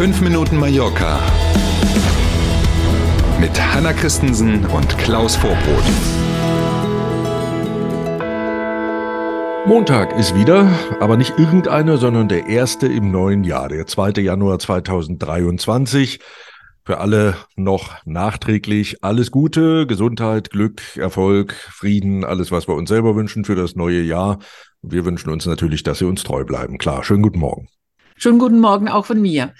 5 Minuten Mallorca mit Hanna Christensen und Klaus Vorbrot. Montag ist wieder, aber nicht irgendeiner, sondern der erste im neuen Jahr, der 2. Januar 2023. Für alle noch nachträglich alles Gute, Gesundheit, Glück, Erfolg, Frieden, alles, was wir uns selber wünschen für das neue Jahr. Wir wünschen uns natürlich, dass Sie uns treu bleiben. Klar, schönen guten Morgen. Schönen guten Morgen auch von mir.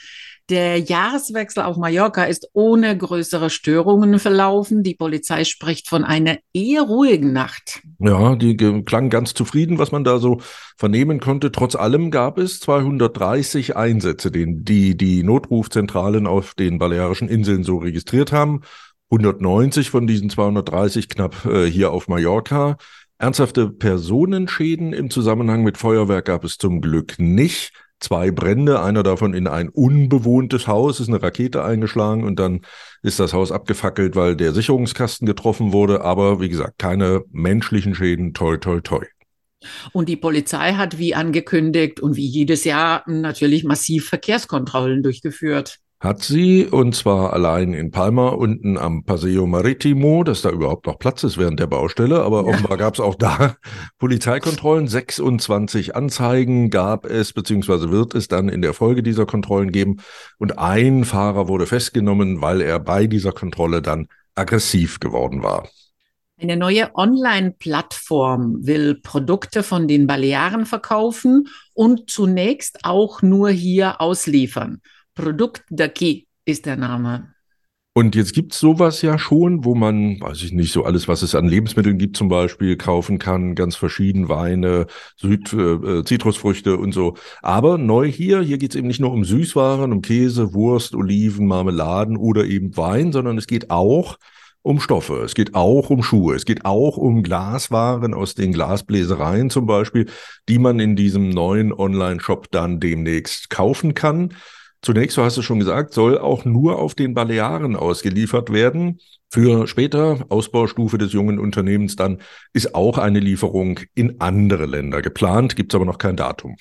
Der Jahreswechsel auf Mallorca ist ohne größere Störungen verlaufen. Die Polizei spricht von einer eher ruhigen Nacht. Ja, die klang ganz zufrieden, was man da so vernehmen konnte. Trotz allem gab es 230 Einsätze, die die Notrufzentralen auf den Balearischen Inseln so registriert haben. 190 von diesen 230 knapp äh, hier auf Mallorca. Ernsthafte Personenschäden im Zusammenhang mit Feuerwerk gab es zum Glück nicht. Zwei Brände, einer davon in ein unbewohntes Haus, ist eine Rakete eingeschlagen und dann ist das Haus abgefackelt, weil der Sicherungskasten getroffen wurde. Aber wie gesagt, keine menschlichen Schäden. Toi, toi, toi. Und die Polizei hat wie angekündigt und wie jedes Jahr natürlich massiv Verkehrskontrollen durchgeführt. Hat sie, und zwar allein in Palma unten am Paseo Maritimo, dass da überhaupt noch Platz ist während der Baustelle, aber ja. offenbar gab es auch da Polizeikontrollen. 26 Anzeigen gab es, beziehungsweise wird es dann in der Folge dieser Kontrollen geben. Und ein Fahrer wurde festgenommen, weil er bei dieser Kontrolle dann aggressiv geworden war. Eine neue Online-Plattform will Produkte von den Balearen verkaufen und zunächst auch nur hier ausliefern. Produkt d'Aki ist der Name. Und jetzt gibt es sowas ja schon, wo man, weiß ich nicht, so alles, was es an Lebensmitteln gibt, zum Beispiel kaufen kann, ganz verschieden Weine, Süd, äh, Zitrusfrüchte und so. Aber neu hier, hier geht es eben nicht nur um Süßwaren, um Käse, Wurst, Oliven, Marmeladen oder eben Wein, sondern es geht auch um Stoffe, es geht auch um Schuhe, es geht auch um Glaswaren aus den Glasbläsereien zum Beispiel, die man in diesem neuen Online-Shop dann demnächst kaufen kann. Zunächst, so hast du schon gesagt, soll auch nur auf den Balearen ausgeliefert werden. Für später, Ausbaustufe des jungen Unternehmens dann, ist auch eine Lieferung in andere Länder geplant, gibt es aber noch kein Datum.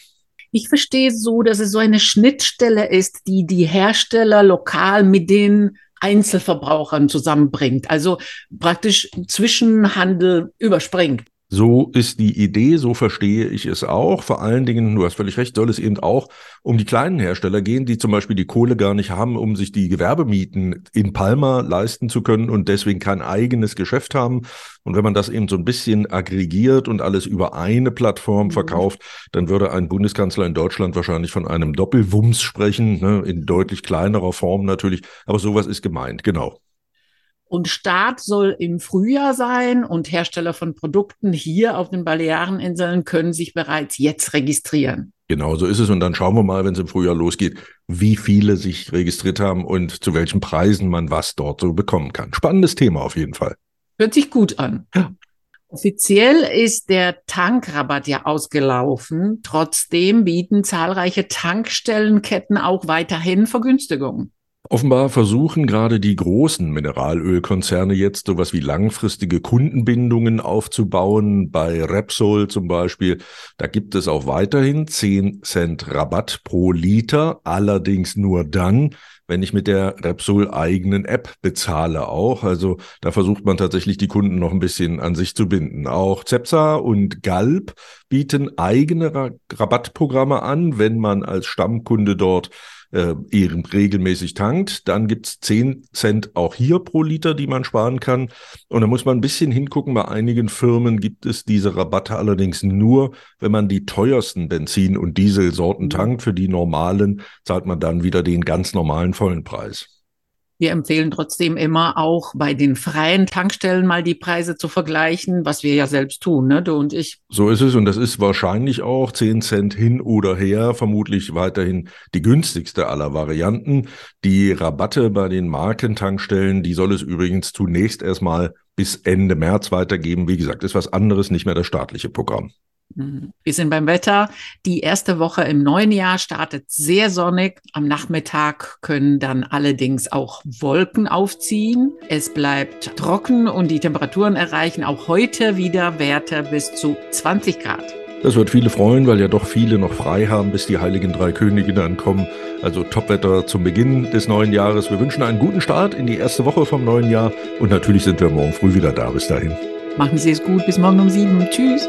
Ich verstehe so, dass es so eine Schnittstelle ist, die die Hersteller lokal mit den Einzelverbrauchern zusammenbringt. Also praktisch Zwischenhandel überspringt. So ist die Idee, so verstehe ich es auch. Vor allen Dingen, du hast völlig recht, soll es eben auch um die kleinen Hersteller gehen, die zum Beispiel die Kohle gar nicht haben, um sich die Gewerbemieten in Palma leisten zu können und deswegen kein eigenes Geschäft haben. Und wenn man das eben so ein bisschen aggregiert und alles über eine Plattform mhm. verkauft, dann würde ein Bundeskanzler in Deutschland wahrscheinlich von einem Doppelwumms sprechen, ne, in deutlich kleinerer Form natürlich. Aber sowas ist gemeint, genau. Und Start soll im Frühjahr sein und Hersteller von Produkten hier auf den Baleareninseln können sich bereits jetzt registrieren. Genau so ist es. Und dann schauen wir mal, wenn es im Frühjahr losgeht, wie viele sich registriert haben und zu welchen Preisen man was dort so bekommen kann. Spannendes Thema auf jeden Fall. Hört sich gut an. Ja. Offiziell ist der Tankrabatt ja ausgelaufen. Trotzdem bieten zahlreiche Tankstellenketten auch weiterhin Vergünstigungen. Offenbar versuchen gerade die großen Mineralölkonzerne jetzt sowas wie langfristige Kundenbindungen aufzubauen. Bei Repsol zum Beispiel, da gibt es auch weiterhin 10 Cent Rabatt pro Liter, allerdings nur dann, wenn ich mit der Repsol eigenen App bezahle auch. Also da versucht man tatsächlich die Kunden noch ein bisschen an sich zu binden. Auch Cepsa und Galb bieten eigene Rabattprogramme an, wenn man als Stammkunde dort äh, eben regelmäßig tankt. Dann gibt's zehn Cent auch hier pro Liter, die man sparen kann. Und da muss man ein bisschen hingucken. Bei einigen Firmen gibt es diese Rabatte allerdings nur, wenn man die teuersten Benzin- und Dieselsorten mhm. tankt. Für die normalen zahlt man dann wieder den ganz normalen vollen Preis. Wir empfehlen trotzdem immer auch bei den freien Tankstellen mal die Preise zu vergleichen, was wir ja selbst tun, ne, du und ich. So ist es und das ist wahrscheinlich auch 10 Cent hin oder her, vermutlich weiterhin die günstigste aller Varianten. Die Rabatte bei den Markentankstellen, die soll es übrigens zunächst erstmal bis Ende März weitergeben. Wie gesagt, ist was anderes, nicht mehr das staatliche Programm. Mhm. Wir sind beim Wetter. Die erste Woche im neuen Jahr startet sehr sonnig. Am Nachmittag können dann allerdings auch Wolken aufziehen. Es bleibt trocken und die Temperaturen erreichen auch heute wieder Werte bis zu 20 Grad. Das wird viele freuen, weil ja doch viele noch frei haben, bis die Heiligen Drei Könige dann kommen. Also Topwetter zum Beginn des neuen Jahres. Wir wünschen einen guten Start in die erste Woche vom neuen Jahr und natürlich sind wir morgen früh wieder da. Bis dahin. Machen Sie es gut. Bis morgen um sieben. Tschüss.